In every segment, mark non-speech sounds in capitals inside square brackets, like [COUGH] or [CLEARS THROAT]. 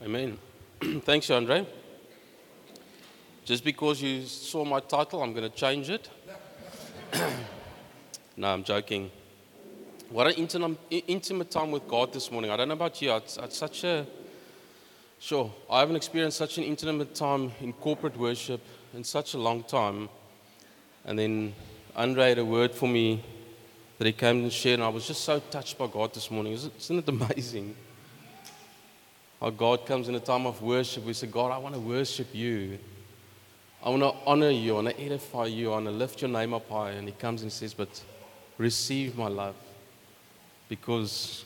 Amen. [CLEARS THROAT] Thanks, Andre. Just because you saw my title, I'm going to change it. [CLEARS THROAT] no, I'm joking. What an intimate, intimate time with God this morning. I don't know about you. It's, it's such a, sure, I haven't experienced such an intimate time in corporate worship in such a long time. And then Andre had a word for me that he came and shared, and I was just so touched by God this morning. Isn't it amazing? How God comes in a time of worship. We say, God, I want to worship you. I want to honor you. I want to edify you. I want to lift your name up high. And he comes and says, But receive my love because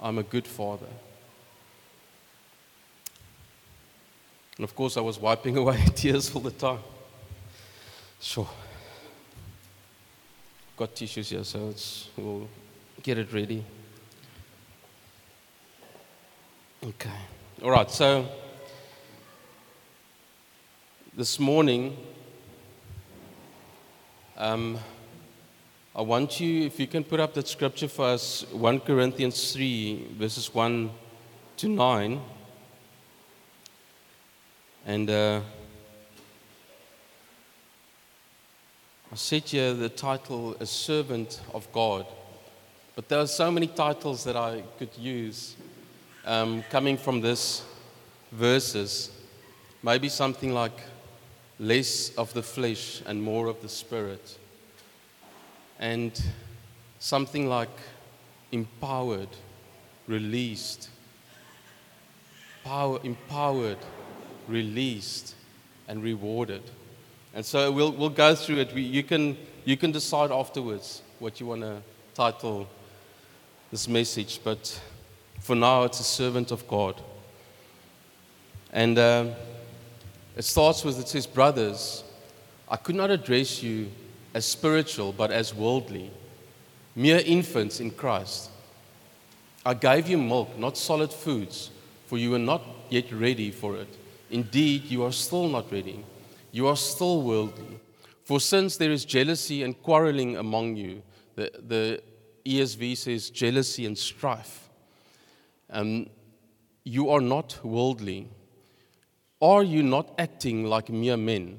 I'm a good father. And of course, I was wiping [LAUGHS] away tears all the time. Sure. Got tissues here, so we'll get it ready. Okay. All right. So this morning, um, I want you, if you can put up that scripture for us, 1 Corinthians 3, verses 1 to 9. And uh, I said here the title, A Servant of God. But there are so many titles that I could use um, coming from this verses, maybe something like less of the flesh and more of the spirit, and something like empowered, released, power, empowered, released, and rewarded. And so we'll, we'll go through it. We, you, can, you can decide afterwards what you want to title this message, but for now, it's a servant of God. And uh, it starts with it says, Brothers, I could not address you as spiritual, but as worldly, mere infants in Christ. I gave you milk, not solid foods, for you were not yet ready for it. Indeed, you are still not ready. You are still worldly. For since there is jealousy and quarreling among you, the, the ESV says jealousy and strife um, you are not worldly. Are you not acting like mere men?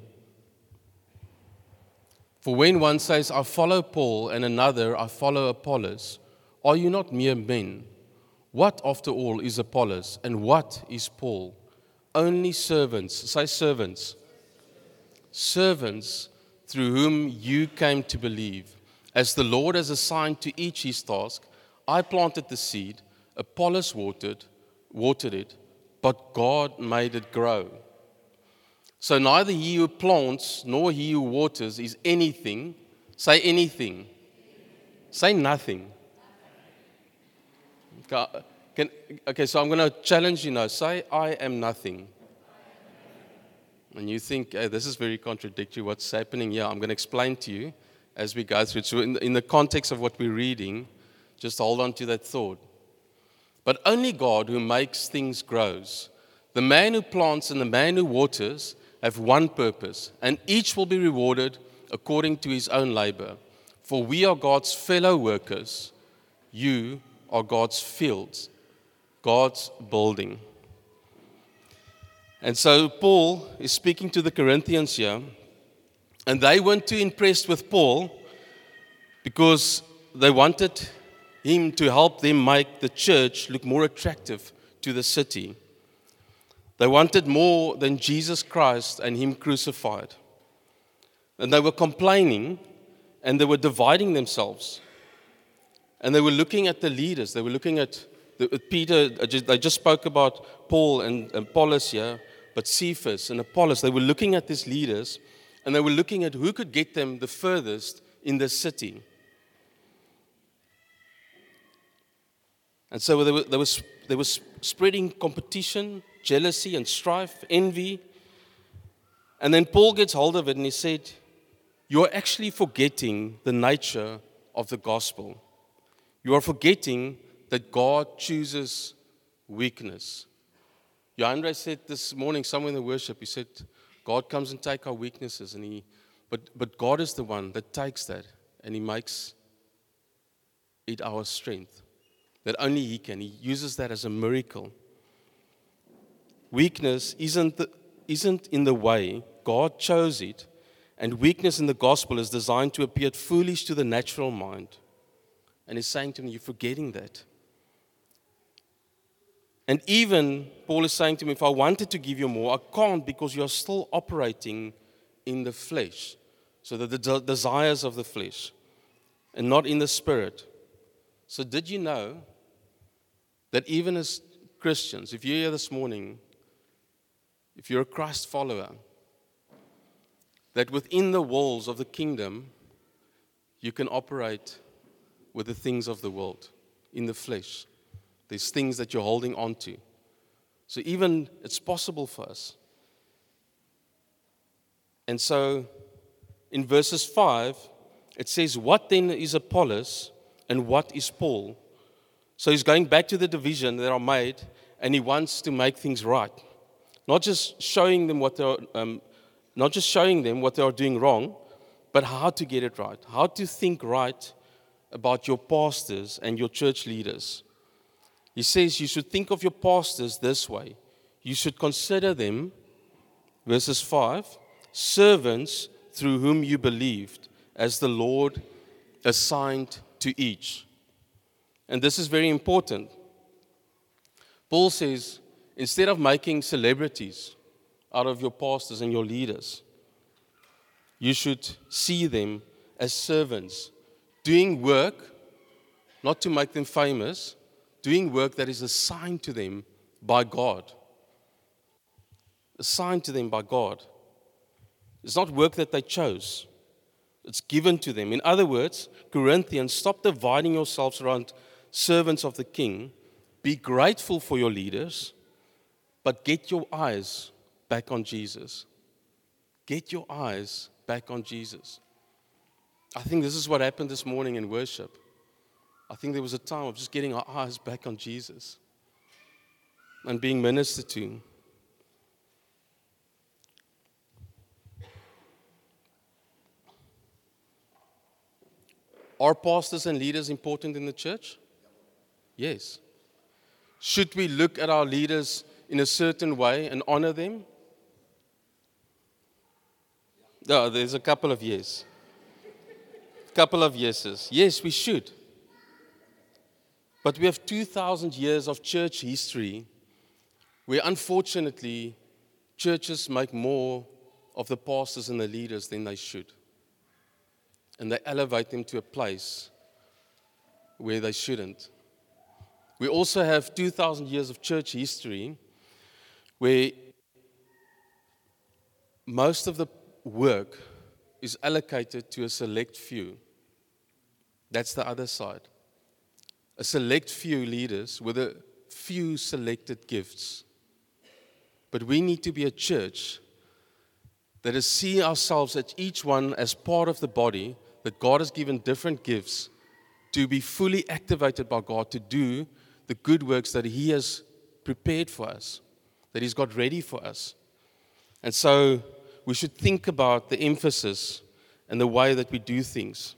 For when one says, I follow Paul, and another, I follow Apollos, are you not mere men? What, after all, is Apollos, and what is Paul? Only servants, say servants, servants through whom you came to believe. As the Lord has assigned to each his task, I planted the seed Apollos watered, watered it, but God made it grow. So neither he who plants nor he who waters is anything. Say anything. Say nothing. Can, okay, so I'm going to challenge you now. Say, I am nothing. And you think, hey, this is very contradictory. What's happening here? I'm going to explain to you as we go through. So, in in the context of what we're reading, just hold on to that thought. But only God who makes things grows. The man who plants and the man who waters have one purpose, and each will be rewarded according to his own labor. For we are God's fellow workers. You are God's fields, God's building. And so Paul is speaking to the Corinthians here, and they weren't too impressed with Paul because they wanted him to help them make the church look more attractive to the city. They wanted more than Jesus Christ and Him crucified. And they were complaining and they were dividing themselves. And they were looking at the leaders. They were looking at the, Peter. Uh, they just spoke about Paul and, and Apollos here, but Cephas and Apollos. They were looking at these leaders and they were looking at who could get them the furthest in the city. And so there was, there was, there was spreading competition, jealousy, and strife, envy. And then Paul gets hold of it and he said, You are actually forgetting the nature of the gospel. You are forgetting that God chooses weakness. Andre said this morning, somewhere in the worship, he said, God comes and takes our weaknesses, and he, but, but God is the one that takes that and he makes it our strength that only He can. He uses that as a miracle. weakness isn't, the, isn't in the way, God chose it, and weakness in the gospel is designed to appear foolish to the natural mind. And he's saying to me, You're forgetting that. And even Paul is saying to me, If I wanted to give you more, I can't because you're still operating in the flesh. So the, the desires of the flesh and not in the spirit. So, did you know that even as Christians, if you're here this morning, if you're a Christ follower, that within the walls of the kingdom, you can operate with the things of the world in the flesh. There's things that you're holding on to. So, even it's possible for us. And so, in verses 5, it says, What then is Apollos and what is Paul? So he's going back to the division that are made and he wants to make things right. Not just showing them what they're, um, not just showing them what they are doing wrong, but how to get it right, how to think right about your pastors and your church leaders. He says you should think of your pastors this way. You should consider them, verses 5, servants through whom you believed, as the Lord assigned to each. And this is very important. Paul says, instead of making celebrities out of your pastors and your leaders, you should see them as servants, doing work, not to make them famous, doing work that is assigned to them by God. Assigned to them by God. It's not work that they chose, it's given to them. In other words, Corinthians, stop dividing yourselves around servants of the king. Be grateful for your leaders, but get your eyes back on Jesus. Get your eyes back on Jesus. I think this is what happened this morning in worship. I think there was a time of just getting our eyes back on Jesus and being ministered to. Are pastors and leaders important in the church? Yes. Should we look at our leaders in a certain way and honor them? No, there's a couple of yes. A couple of yeses. Yes, we should. But we have 2,000 years of church history where, unfortunately, churches make more of the pastors and the leaders than they should and they elevate them to a place where they shouldn't. We also have 2,000 years of church history where most of the work is allocated to a select few. That's the other side. A select few leaders with a few selected gifts. But we need to be a church that is see ourselves as each one as part of the body that God has given different gifts to be fully activated by God to do the good works that He has prepared for us, that He's got ready for us. And so we should think about the emphasis and the way that we do things.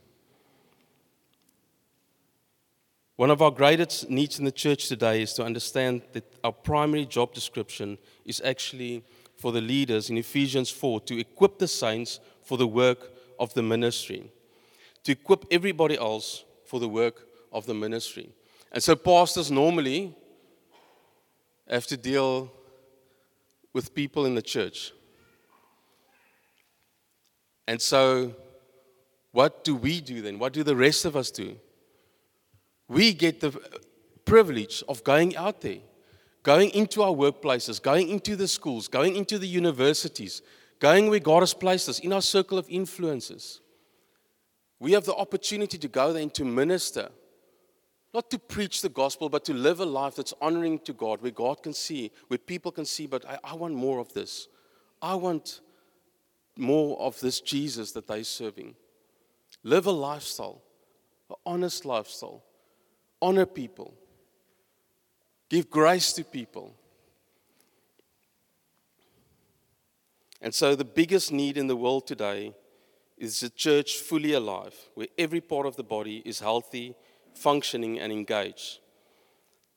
One of our greatest needs in the church today is to understand that our primary job description is actually for the leaders in Ephesians 4 to equip the saints for the work of the ministry to equip everybody else for the work of the ministry. And so, pastors normally have to deal with people in the church. And so, what do we do then? What do the rest of us do? We get the privilege of going out there, going into our workplaces, going into the schools, going into the universities, going where God has placed us in our circle of influences. We have the opportunity to go there and to minister, not to preach the gospel, but to live a life that's honoring to God, where God can see, where people can see, but I, I want more of this. I want more of this Jesus that they're serving. Live a lifestyle, an honest lifestyle. Honor people. Give grace to people. And so, the biggest need in the world today is a church fully alive, where every part of the body is healthy, functioning, and engaged.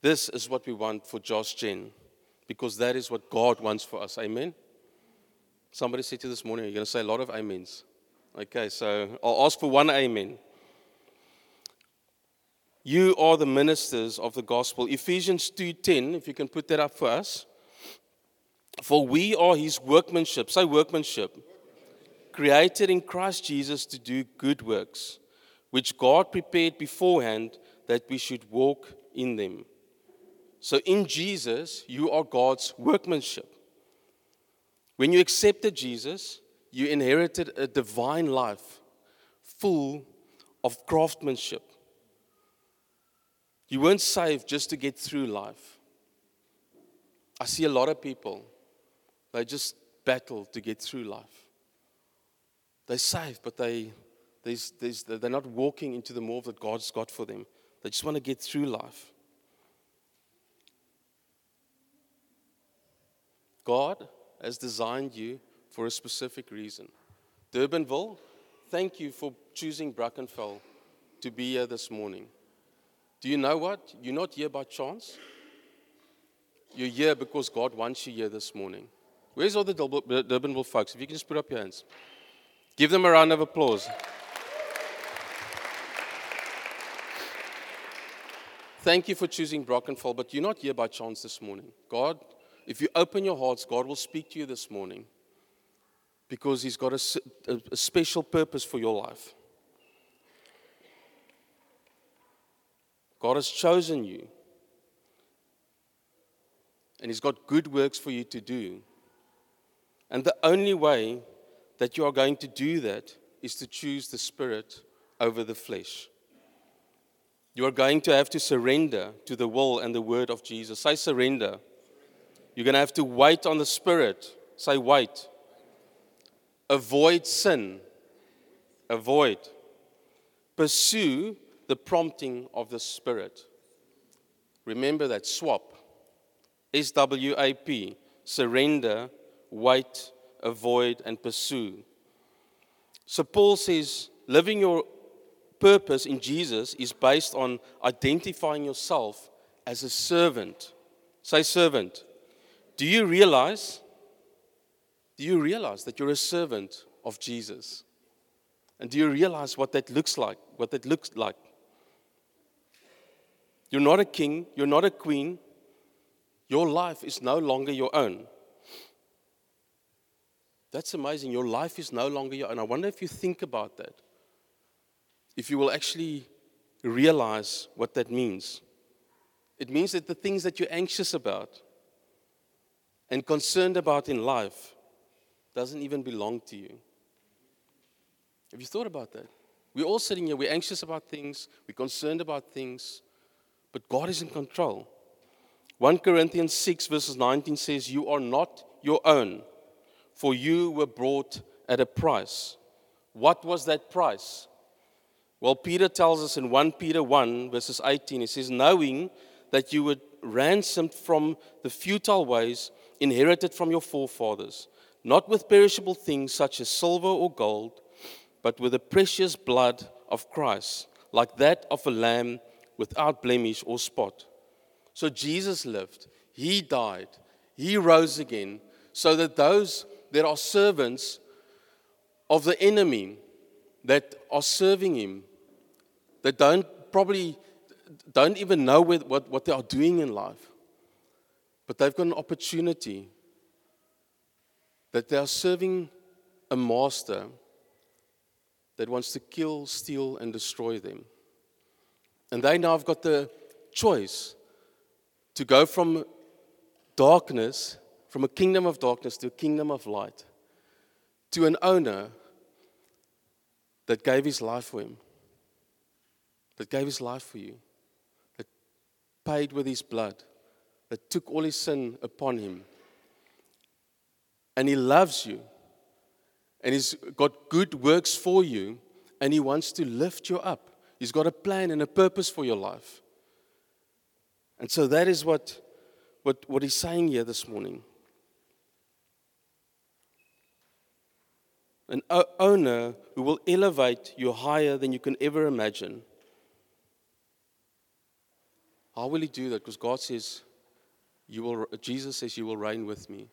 This is what we want for Josh Gen, because that is what God wants for us. Amen? Somebody said to you this morning, you're going to say a lot of amens. Okay, so I'll ask for one amen. You are the ministers of the gospel. Ephesians 2:10, if you can put that up for us. For we are his workmanship. Say workmanship. Created in Christ Jesus to do good works, which God prepared beforehand that we should walk in them. So in Jesus, you are God's workmanship. When you accepted Jesus, you inherited a divine life full of craftsmanship. You weren't saved just to get through life. I see a lot of people, they just battle to get through life. They're saved, but they, there's, there's, they're not walking into the move that God's got for them. They just want to get through life. God has designed you for a specific reason. Durbanville, thank you for choosing Brackenfell to be here this morning. Do you know what? You're not here by chance. You're here because God wants you here this morning. Where's all the Durbanville folks? If you can just put up your hands. Give them a round of applause. Thank you for choosing Brackenfell, but you're not here by chance this morning. God, if you open your hearts, God will speak to you this morning because He's got a, a, a special purpose for your life. God has chosen you. And He's got good works for you to do. And the only way that you are going to do that is to choose the Spirit over the flesh. You are going to have to surrender to the will and the word of Jesus. Say surrender. You're going to have to wait on the Spirit. Say wait. Avoid sin. Avoid. Pursue the prompting of the Spirit. Remember that swap. S W A P. Surrender, wait, avoid, and pursue. So Paul says living your purpose in Jesus is based on identifying yourself as a servant. Say, servant. Do you realize? Do you realize that you're a servant of Jesus? And do you realize what that looks like? What that looks like? You're not a king, you're not a queen. Your life is no longer your own. That's amazing. Your life is no longer your own. I wonder if you think about that. If you will actually realize what that means. It means that the things that you're anxious about and concerned about in life doesn't even belong to you. Have you thought about that? We're all sitting here, we're anxious about things, we're concerned about things, but God is in control. 1 Corinthians 6, verses 19 says, You are not your own, for you were bought at a price. What was that price? Well, Peter tells us in 1 Peter 1, verses 18, he says, Knowing that you were ransomed from the futile ways inherited from your forefathers, not with perishable things such as silver or gold, but with the precious blood of Christ, like that of a lamb without blemish or spot. So Jesus lived, he died, he rose again, so that those that are servants of the enemy that are serving him, that don't probably don't even know what, what they are doing in life, but they've got an opportunity that they are serving a master that wants to kill, steal, and destroy them. And they now have got the choice to go from darkness, from a kingdom of darkness to a kingdom of light, to an owner that gave his life for him, that gave his life for you, that paid with his blood, that took all his sin upon him. And he loves you, and he's got good works for you, and he wants to lift you up. He's got a plan and a purpose for your life. And so that is what, what, what he's saying here this morning. An owner who will elevate you higher than you can ever imagine. How will he do that? Because God says, you will, Jesus says, You will reign with me.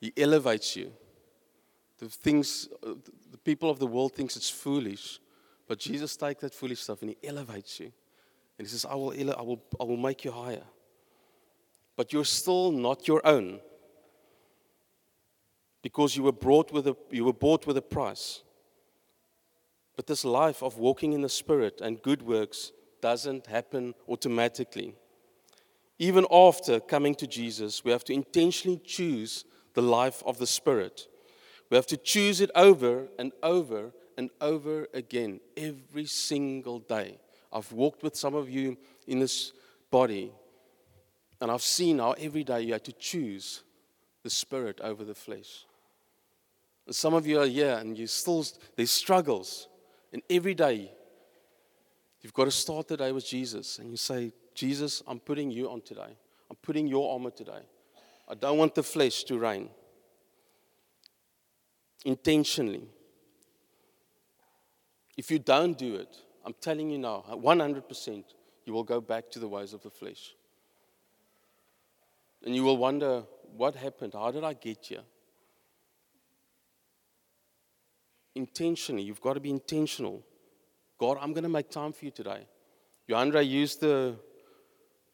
He elevates you. The things, uh, the people of the world thinks it's foolish, but Jesus takes that foolish stuff and he elevates you. And he says, I will, I will, I will make you higher. But you're still not your own because you were, brought with a, you were bought with a price. But this life of walking in the Spirit and good works doesn't happen automatically. Even after coming to Jesus, we have to intentionally choose the life of the Spirit. We have to choose it over and over and over again every single day. I've walked with some of you in this body, and I've seen how every day you have to choose the Spirit over the flesh. And some of you are here and you still, there's struggles. And every day, you've got to start the day with Jesus and you say, Jesus, I'm putting you on today. I'm putting your armor today. I don't want the flesh to reign. Intentionally. If you don't do it, I'm telling you now, 100%, you will go back to the ways of the flesh. And you will wonder, what happened? How did I get here? Intentionally, you've got to be intentional. God, I'm going to make time for you today. Johandre used the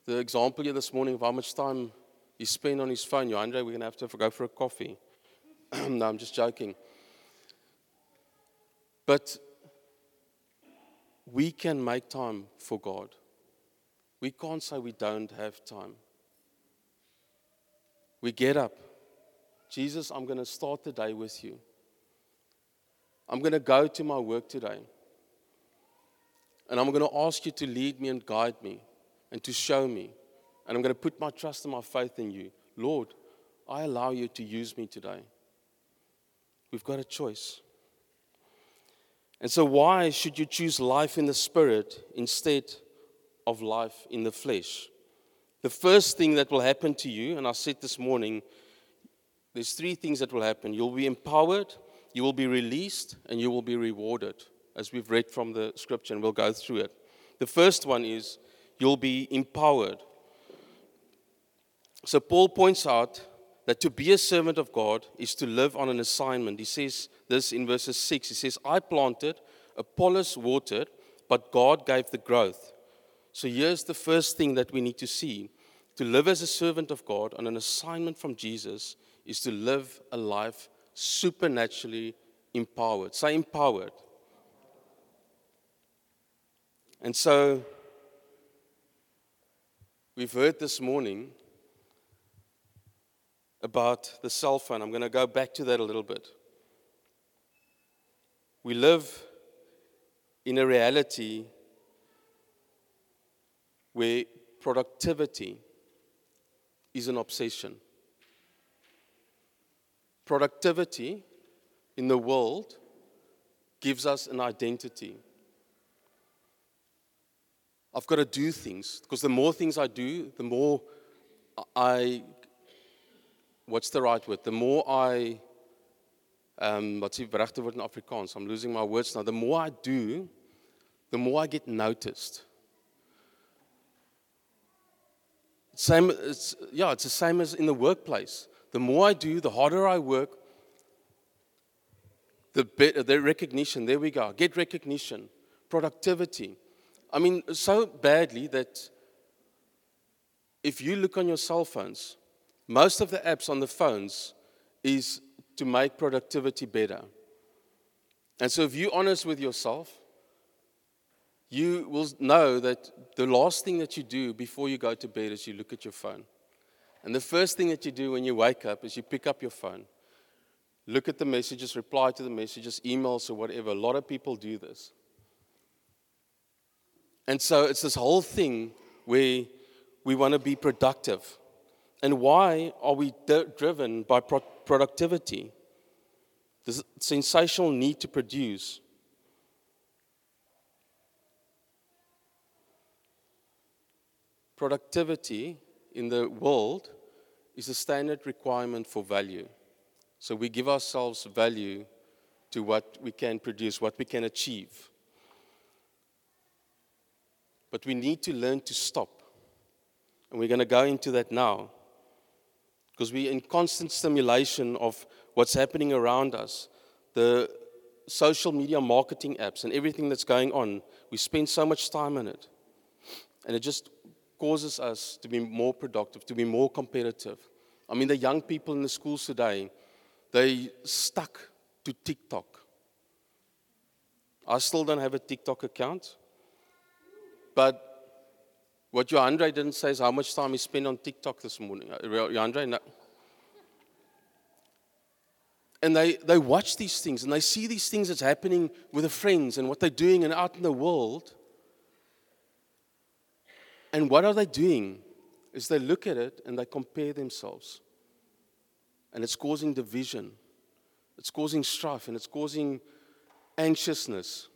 the example here this morning of how much time he spent on his phone. Johandre, we're going to have to go for a coffee. [CLEARS THROAT] no, I'm just joking. But we can make time for God. We can't say we don't have time. We get up. Jesus, I'm going to start the day with you. I'm going to go to my work today. And I'm going to ask you to lead me and guide me and to show me. And I'm going to put my trust and my faith in you. Lord, I allow you to use me today. We've got a choice. And so, why should you choose life in the spirit instead of life in the flesh? The first thing that will happen to you, and I said this morning, there's three things that will happen. You'll be empowered, you will be released, and you will be rewarded, as we've read from the scripture, and we'll go through it. The first one is you'll be empowered. So, Paul points out that to be a servant of God is to live on an assignment. He says this in verses 6. He says, I planted, Apollos watered, but God gave the growth. So, here's the first thing that we need to see. To live as a servant of God on an assignment from Jesus is to live a life supernaturally empowered. Say empowered. And so, We've heard this morning about the cell phone. I'm going to go back to that a little bit. We live in a reality where productivity is an obsession. Productivity in the world gives us an identity. I've got to do things because the more things I do, the more I, what's the right word? The more I, um, what's the regte word in Afrikaans? I'm losing my words now. The more I do, the more I get noticed. Same, it's, yeah, it's the same as in the workplace. The more I do, the harder I work, the, better, the recognition. There we go. Get recognition, productivity. I mean, so badly that if you look on your cell phones, most of the apps on the phones is to make productivity better. And so if you're honest with yourself, you will know that the last thing that you do before you go to bed is you look at your phone. And the first thing that you do when you wake up is you pick up your phone, look at the messages, reply to the messages, emails, or whatever. A lot of people do this. And so it's this whole thing where we want to be productive. And why are we d- driven by pro- productivity? This sensational need to produce. Productivity in the world is a standard requirement for value. So we give ourselves value to what we can produce, what we can achieve. But we need to learn to stop And we're going to go into that now. Because we're in constant stimulation of what's happening around us. The social media marketing apps and everything that's going on, we spend so much time on it. And it just causes us to be more productive, to be more competitive. I mean, the young people in the schools today, they stuck to TikTok. I still don't have a TikTok account. But what Johandre didn't say is how much time he spent on TikTok this morning. Uh, Johandre, no. And they, they watch these things and they see these things that's happening with their friends and what they're doing and out in the world. And what are they doing? Is they look at it and they compare themselves. And it's causing division, it's causing strife, and it's causing anxiousness.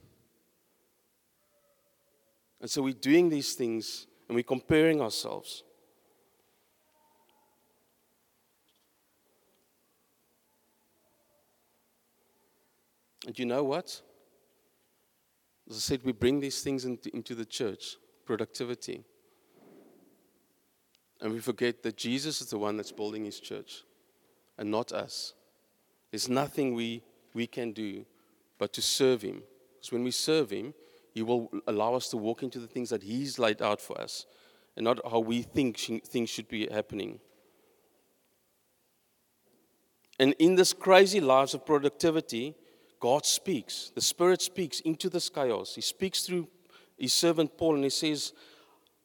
And so we're doing these things and we're comparing ourselves. And you know what? As I said, we bring these things into, into the church productivity. And we forget that Jesus is the one that's building his church and not us. There's nothing we, we can do but to serve him. Because when we serve him, he will allow us to walk into the things that he's laid out for us and not how we think things should be happening. And in this crazy lives of productivity, God speaks. The Spirit speaks into this chaos. He speaks through his servant Paul and he says,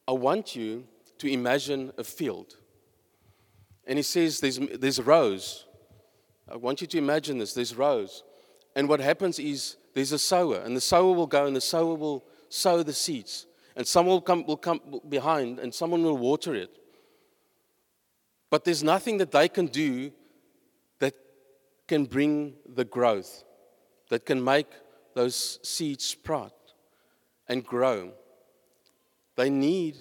I want you to imagine a field. And he says, There's, there's rows. I want you to imagine this there's rows. And what happens is there's a sower, and the sower will go and the sower will sow the seeds. And someone will come, will come behind and someone will water it. But there's nothing that they can do that can bring the growth, that can make those seeds sprout and grow. They need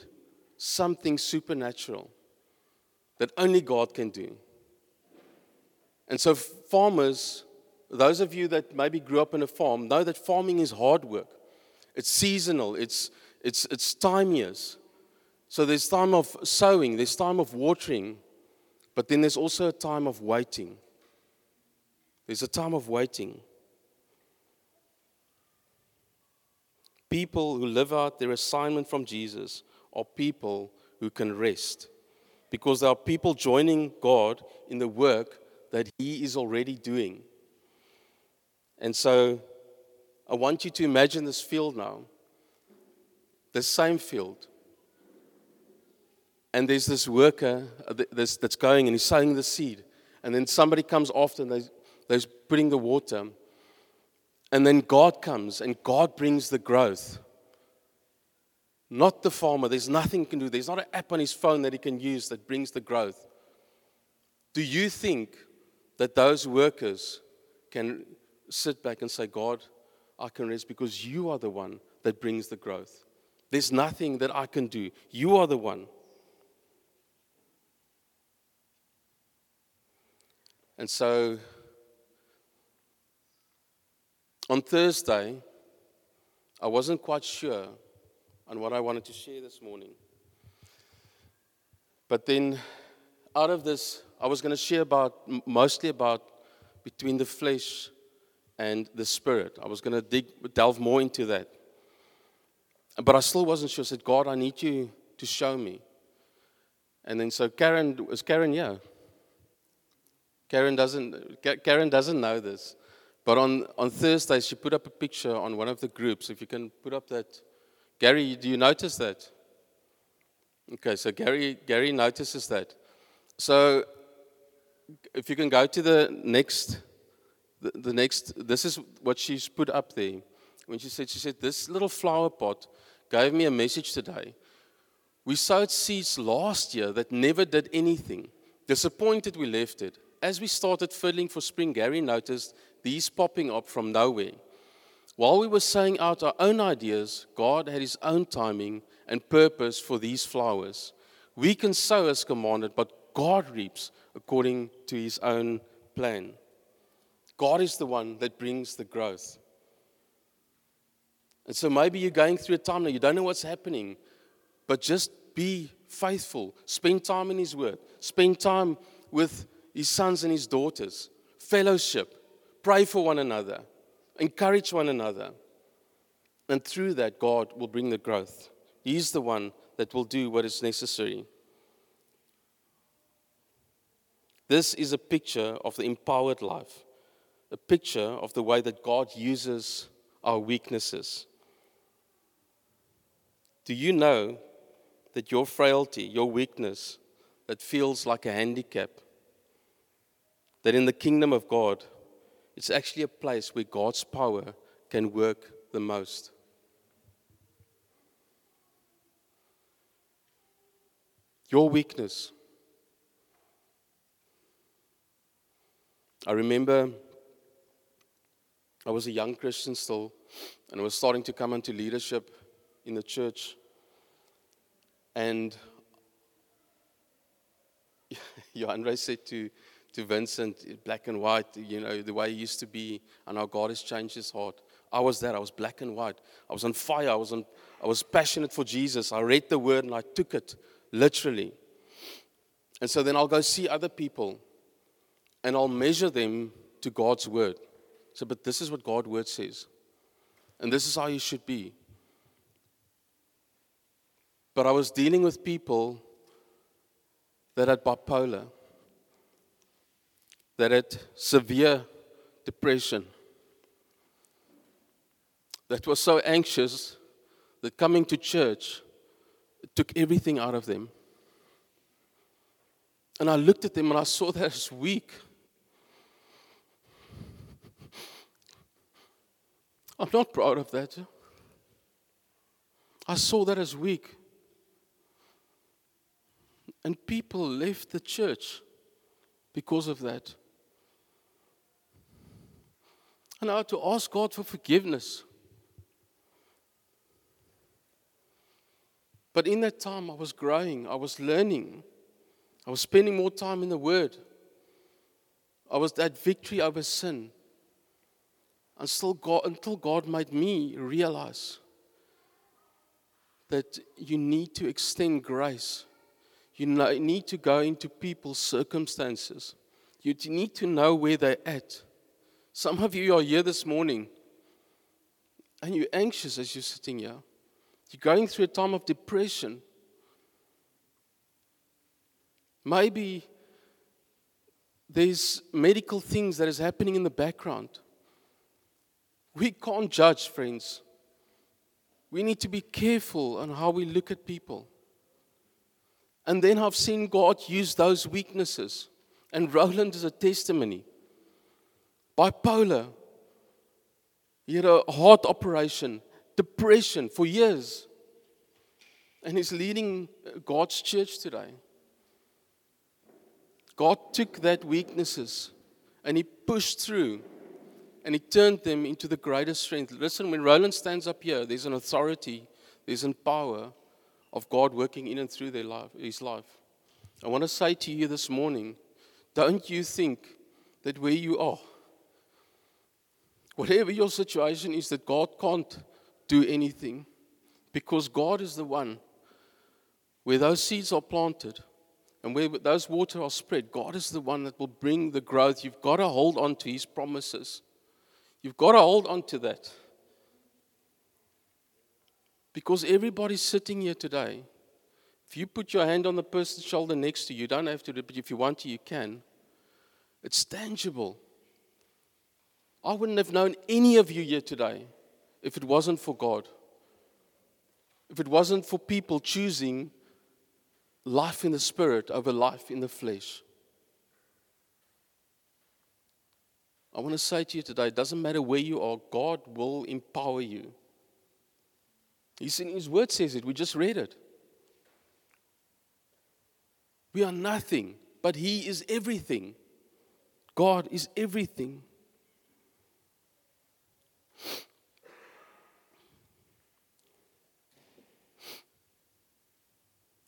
something supernatural that only God can do. And so, farmers, those of you that maybe grew up in a farm, know that farming is hard work. It's seasonal, it's, it's, it's time years. So, there's time of sowing, there's time of watering, but then there's also a time of waiting. There's a time of waiting. People who live out their assignment from Jesus are people who can rest. Because there are people joining God in the work that He is already doing. And so I want you to imagine this field now, the same field. And there's this worker uh, that's going and he's sowing the seed. And then somebody comes after and they're putting the water. And then God comes and God brings the growth not the farmer. There's nothing he can do. There's not an app on his phone that he can use that brings the growth. Do you think that those workers can sit back and say, God, I can rest because you are the one that brings the growth? There's nothing that I can do. You are the one. And so on Thursday, I wasn't quite sure on what I wanted to share this morning. But then, out of this, I was going to share about mostly about between the flesh and the spirit. I was going to dig, delve more into that. But I still wasn't sure. I said, God, I need you to show me. And then so Karen was Karen, yeah. Karen doesn't Karen doesn't know this. But on, on Thursday, she put up a picture on one of the groups. If you can put up that Gary, do you notice that? Okay, so Gary, Gary notices that. So if you can go to the next, the, the next, this is what she's put up there. When she said, she said, this little flower pot gave me a message today. We sowed seeds last year that never did anything. Disappointed, we left it. As we started fiddling for spring, Gary noticed these popping up from nowhere. While we were saying out our own ideas, God had His own timing and purpose for these flowers. We can sow as commanded, but God reaps according to His own plan. God is the one that brings the growth. And so maybe you're going through a time now, you don't know what's happening, but just be faithful. Spend time in His Word. Spend time with His sons and His daughters. Fellowship. Pray for one another. Encourage one another. And through that, God will bring the growth. He's the one that will do what is necessary. This is a picture of the empowered life, a picture of the way that God uses our weaknesses. Do you know that your frailty, your weakness, that feels like a handicap, that in the kingdom of God, it's actually a place where God's power can work the most? Your weakness. I remember I was a young Christian still, and I was starting to come into leadership in the church. And [LAUGHS] Andre said to, to Vincent, black and white, you know, the way he used to be, and how God has changed his heart. I was that. I was black and white. I was on fire. I was, on, I was passionate for Jesus. I read the word and I took it literally. And so then I'll go see other people and I'll measure them to God's word. So, but this is what God's word says. And this is how you should be. But I was dealing with people that had bipolar, that had severe depression, that was so anxious that coming to church took everything out of them. And I looked at them and I saw that as weak. I'm not proud of that. I saw that as weak. And people left the church because of that. And I had to ask God for forgiveness. But in that time, I was growing, I was learning, I was spending more time in the Word. I was that victory over sin until God, until God made me realize that you need to extend grace. You need to go into people's circumstances. You need to know where they're at. Some of you are here this morning and you're anxious as you're sitting here. You're going through a time of depression. Maybe there's medical things that is happening in the background. We can't judge, friends. We need to be careful on how we look at people. And then I've seen God use those weaknesses. And Roland is a testimony. Bipolar. He had a heart operation, depression for years. And he's leading God's church today. God took that weaknesses and he pushed through and he turned them into the greatest strength. Listen, when Roland stands up here, there's an authority, there's a power of God working in and through their life, his life. I want to say to you this morning don't you think that where you are, whatever your situation is, that God can't do anything? Because God is the one where those seeds are planted and where those water are spread, God is the one that will bring the growth. You've got to hold on to His promises. You've got to hold on to that. Because everybody's sitting here today. If you put your hand on the person's shoulder next to you, you don't have to, but if you want to, you can. It's tangible. I wouldn't have known any of you here today if it wasn't for God. If it wasn't for people choosing life in the spirit over life in the flesh. I want to say to you today it doesn't matter where you are, God will empower you. He's in His Word says it. We just read it. We are nothing, but He is everything. God is everything.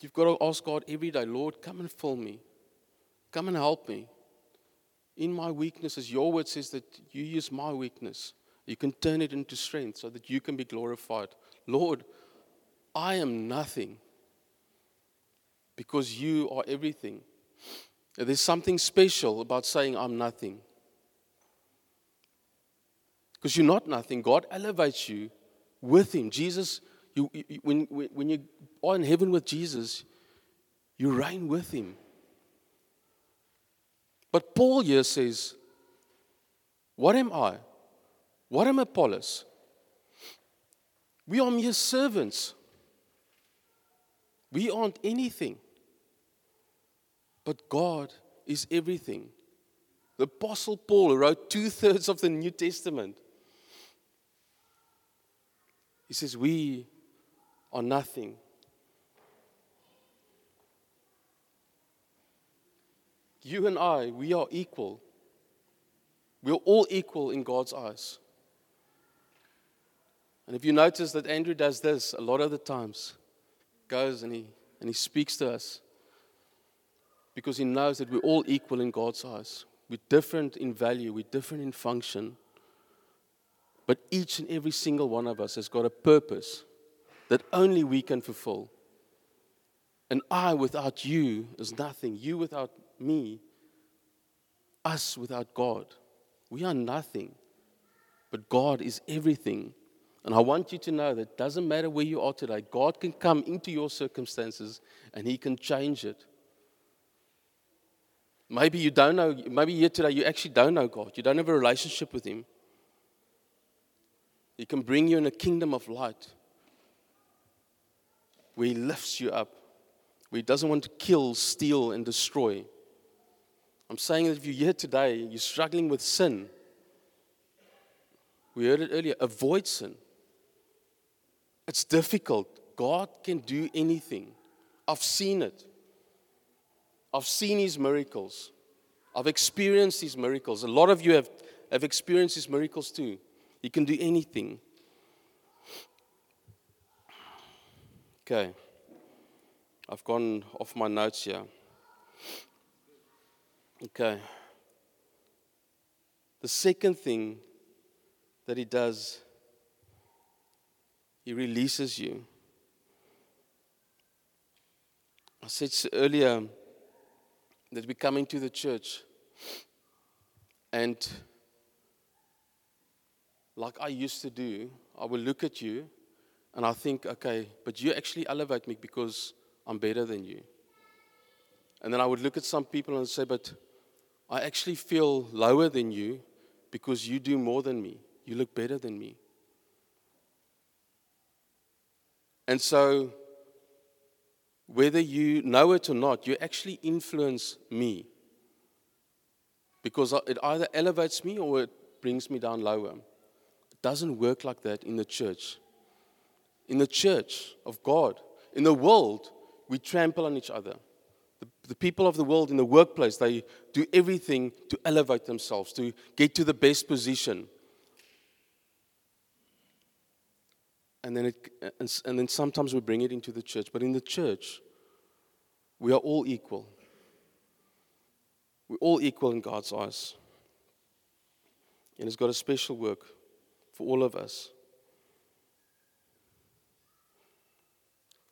You've got to ask God every day, Lord, come and fill me. Come and help me in my weaknesses, your word says that you use my weakness. You can turn it into strength so that you can be glorified. Lord, I am nothing. because you are everything. There's something special about saying, I'm nothing. Because you're not nothing. God elevates you with Him. Jesus, you, you, when, when you are in heaven with Jesus, you reign with Him. But Paul here says, What am I? What am Apollos? We are mere servants. We aren't anything. But God is everything. The Apostle Paul wrote two thirds of the New Testament. He says, We are nothing. You and I, we are equal. We're all equal in God's eyes. And if you notice that Andrew does this a lot of the times, goes and he, and he speaks to us because he knows that we're all equal in God's eyes. We're different in value, we're different in function. But each and every single one of us has got a purpose that only we can fulfill. And I without you is nothing. You without me, us without God. We are nothing. But God is everything. And I want you to know that doesn't matter where you are today, God can come into your circumstances and He can change it. Maybe you don't know, maybe here today you actually don't know God. You don't have a relationship with Him. He can bring you in a kingdom of light where He lifts you up, where He doesn't want to kill, steal, and destroy. I'm saying that if you're here today, you're struggling with sin, we heard it earlier avoid sin. It's difficult. God can do anything. I've seen it. I've seen His miracles. I've experienced His miracles. A lot of you have, have experienced His miracles too. He can do anything. Okay. I've gone off my notes here. Okay. The second thing that he does he releases you. I said earlier that we come into the church and like I used to do, I will look at you and I think, okay, but you actually elevate me because I'm better than you. And then I would look at some people and say, but I actually feel lower than you because you do more than me. You look better than me. And so, whether you know it or not, you actually influence me. Because it either elevates me or it brings me down lower. It doesn't work like that in the church. In the church of God, in the world, we trample on each other. The, people of the world in the workplace, they do everything to elevate themselves, to get to the best position. and then, it, and, and then sometimes we bring it into the church. But in the church, we are all equal. We're all equal in God's eyes. And He's got a special work for all of us.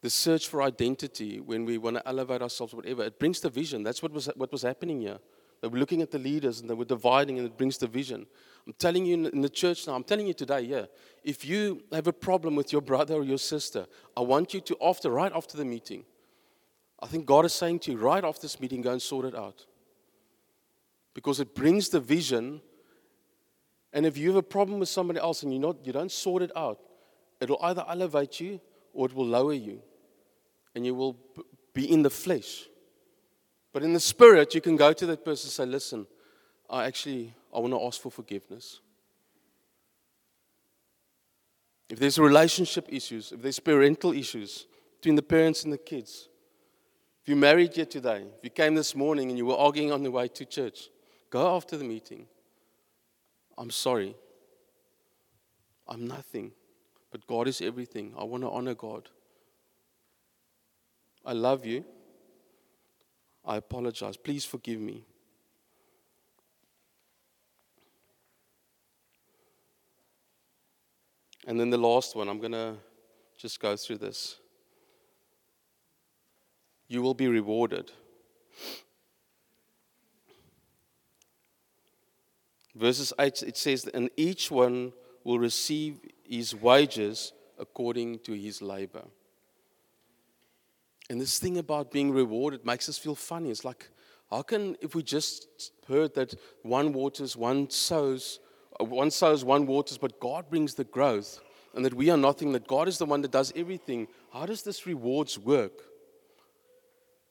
The search for identity, when we want to elevate ourselves, whatever, it brings division. That's what was, what was happening here. They were looking at the leaders and they were dividing, and it brings division. I'm telling you in the church now, I'm telling you today, yeah, if you have a problem with your brother or your sister, I want you to, after, right after the meeting, I think God is saying to you, right after this meeting, go and sort it out. Because it brings division. And if you have a problem with somebody else and you're not, you don't sort it out, it'll either elevate you or it will lower you. And you will be in the flesh. But in the spirit, you can go to that person and say, listen, I actually I want to ask for forgiveness. If there's relationship issues, if there's parental issues between the parents and the kids, if you're married yet today, if you came this morning and you were arguing on the way to church, go after the meeting. I'm sorry. I'm nothing, but God is everything. I want to honor God. I love you. I apologize. Please forgive me. And then the last one, I'm going to just go through this. you will be rewarded. Verses 8, it says, And each one will receive his wages according to his labor. And this thing about being rewarded makes us feel funny. It's like, how can, if we just heard that one waters, one sows, one sows, one waters, but God brings the growth, and that we are nothing, that God is the one that does everything, how does this rewards work?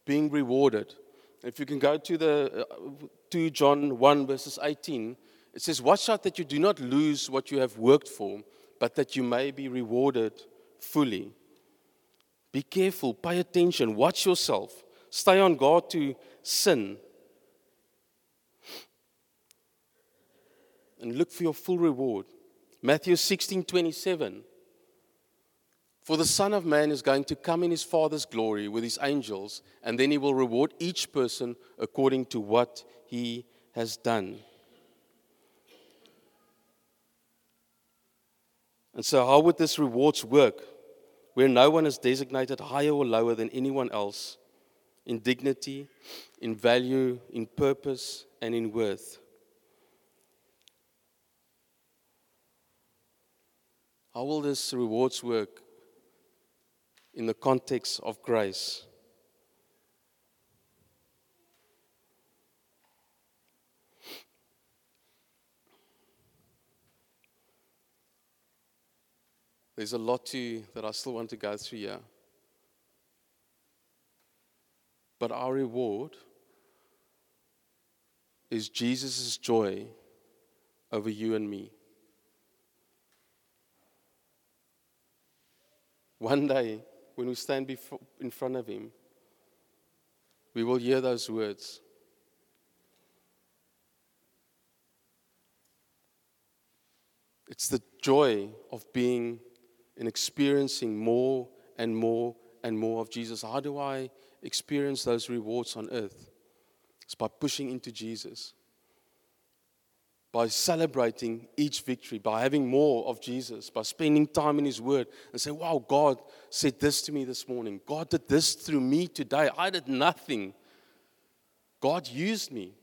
Being rewarded. If you can go to the uh, 2 John 1, verses 18, it says, Watch out that you do not lose what you have worked for, but that you may be rewarded fully. Be careful, pay attention, watch yourself, stay on guard to sin. And look for your full reward. Matthew 16 27. For the Son of Man is going to come in his Father's glory with his angels, and then he will reward each person according to what he has done. And so, how would this rewards work? Where no one is designated higher or lower than anyone else in dignity, in value, in purpose, and in worth. How will this rewards work in the context of grace? There's a lot to, that I still want to go through here. But our reward is Jesus' joy over you and me. One day, when we stand before, in front of Him, we will hear those words. It's the joy of being in experiencing more and more and more of Jesus. How do I experience those rewards on earth? It's by pushing into Jesus, by celebrating each victory, by having more of Jesus, by spending time in His Word and say, Wow, God said this to me this morning. God did this through me today. I did nothing. God used me.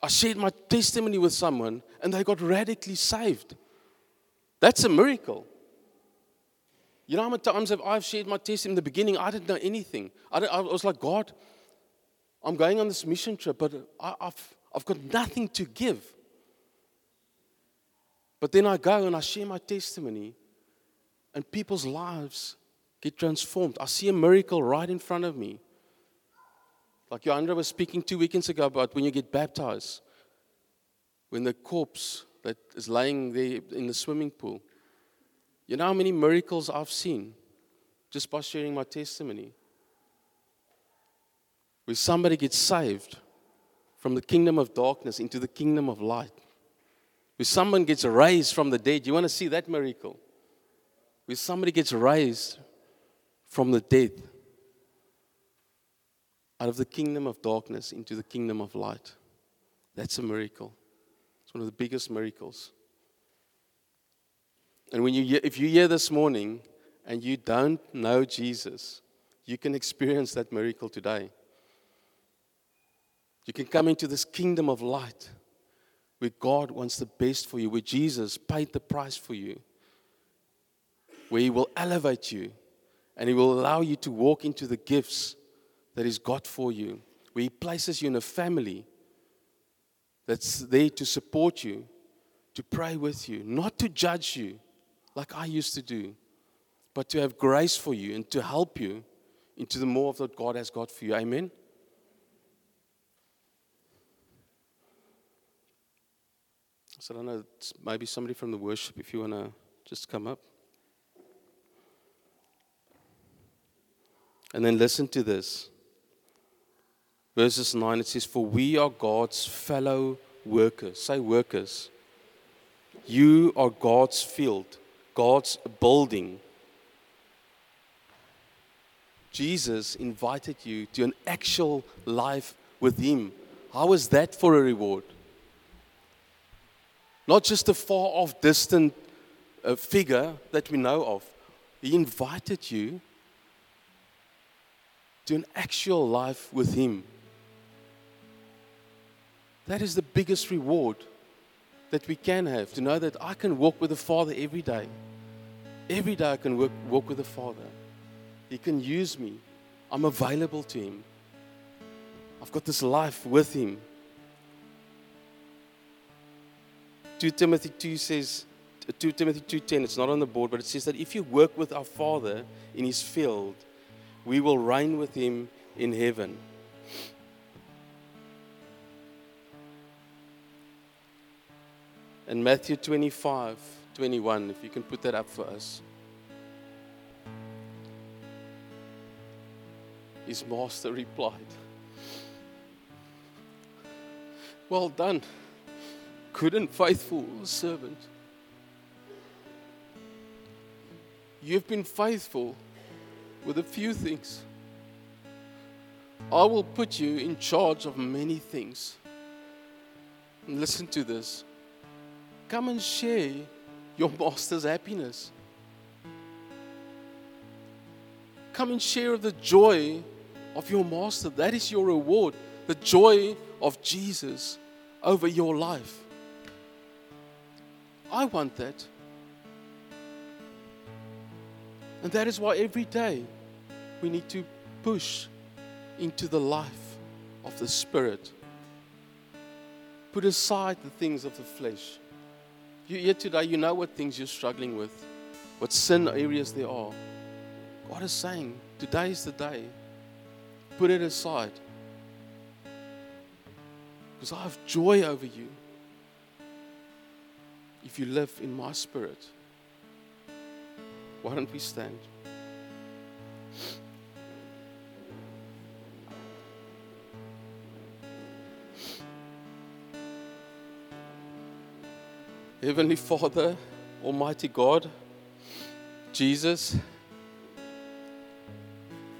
I shared my testimony with someone and they got radically saved. That's a miracle. You know how many times have I shared my testimony in the beginning? I didn't know anything. I, I, was like, God, I'm going on this mission trip, but I, I've, I've got nothing to give. But then I go and I share my testimony, and people's lives get transformed. I see a miracle right in front of me. Like Joandra was speaking two weekends ago about when you get baptized, when the corpse that is lying there in the swimming pool. You know how many miracles I've seen just by sharing my testimony? Where somebody gets saved from the kingdom of darkness into the kingdom of light. Where someone gets raised from the dead. You want to see that miracle? Where somebody gets raised from the dead out of the kingdom of darkness into the kingdom of light. That's a miracle. It's one of the biggest miracles. And when you, if you hear this morning and you don't know Jesus, you can experience that miracle today. You can come into this kingdom of light where God wants the best for you, where Jesus paid the price for you, where He will elevate you and He will allow you to walk into the gifts that He's got for you, where He places you in a family that's there to support you, to pray with you, not to judge you like I used to do, but to have grace for you and to help you into the more of what God has got for you. Amen. So I don't know, maybe somebody from the worship, if you want to just come up. And then listen to this verses 9, it says, For we are God's fellow workers. Say workers. You are God's field, God's building. Jesus invited you to an actual life with Him. How is that for a reward? Not just a far off, distant uh, figure that we know of. He invited you to an actual life with Him. That is the biggest reward that we can have to know that I can walk with the Father every day. Every day I can work, walk with the Father. He can use me. I'm available to Him. I've got this life with Him. 2 Timothy 2 says, 2 Timothy 2:10 it's not on the board but it says that if you work with our father in his field we will reign with him in heaven and Matthew 25 21 if you can put that up for us his master replied well done good and faithful servant You've been faithful with a few things. I will put you in charge of many things. Listen to this. Come and share your [LAUGHS] master's happiness. Come and share the joy of your master. That is your reward. The joy of Jesus over your life. I want that. And that is why every day we need to push into the life of the Spirit. Put aside the things of the flesh. You're here today, you know what things you're struggling with, what sin areas there are. God is saying, today is the day. Put it aside. Because I have joy over you if you live in my spirit. Why don't we stand? Heavenly Father, Almighty God, Jesus,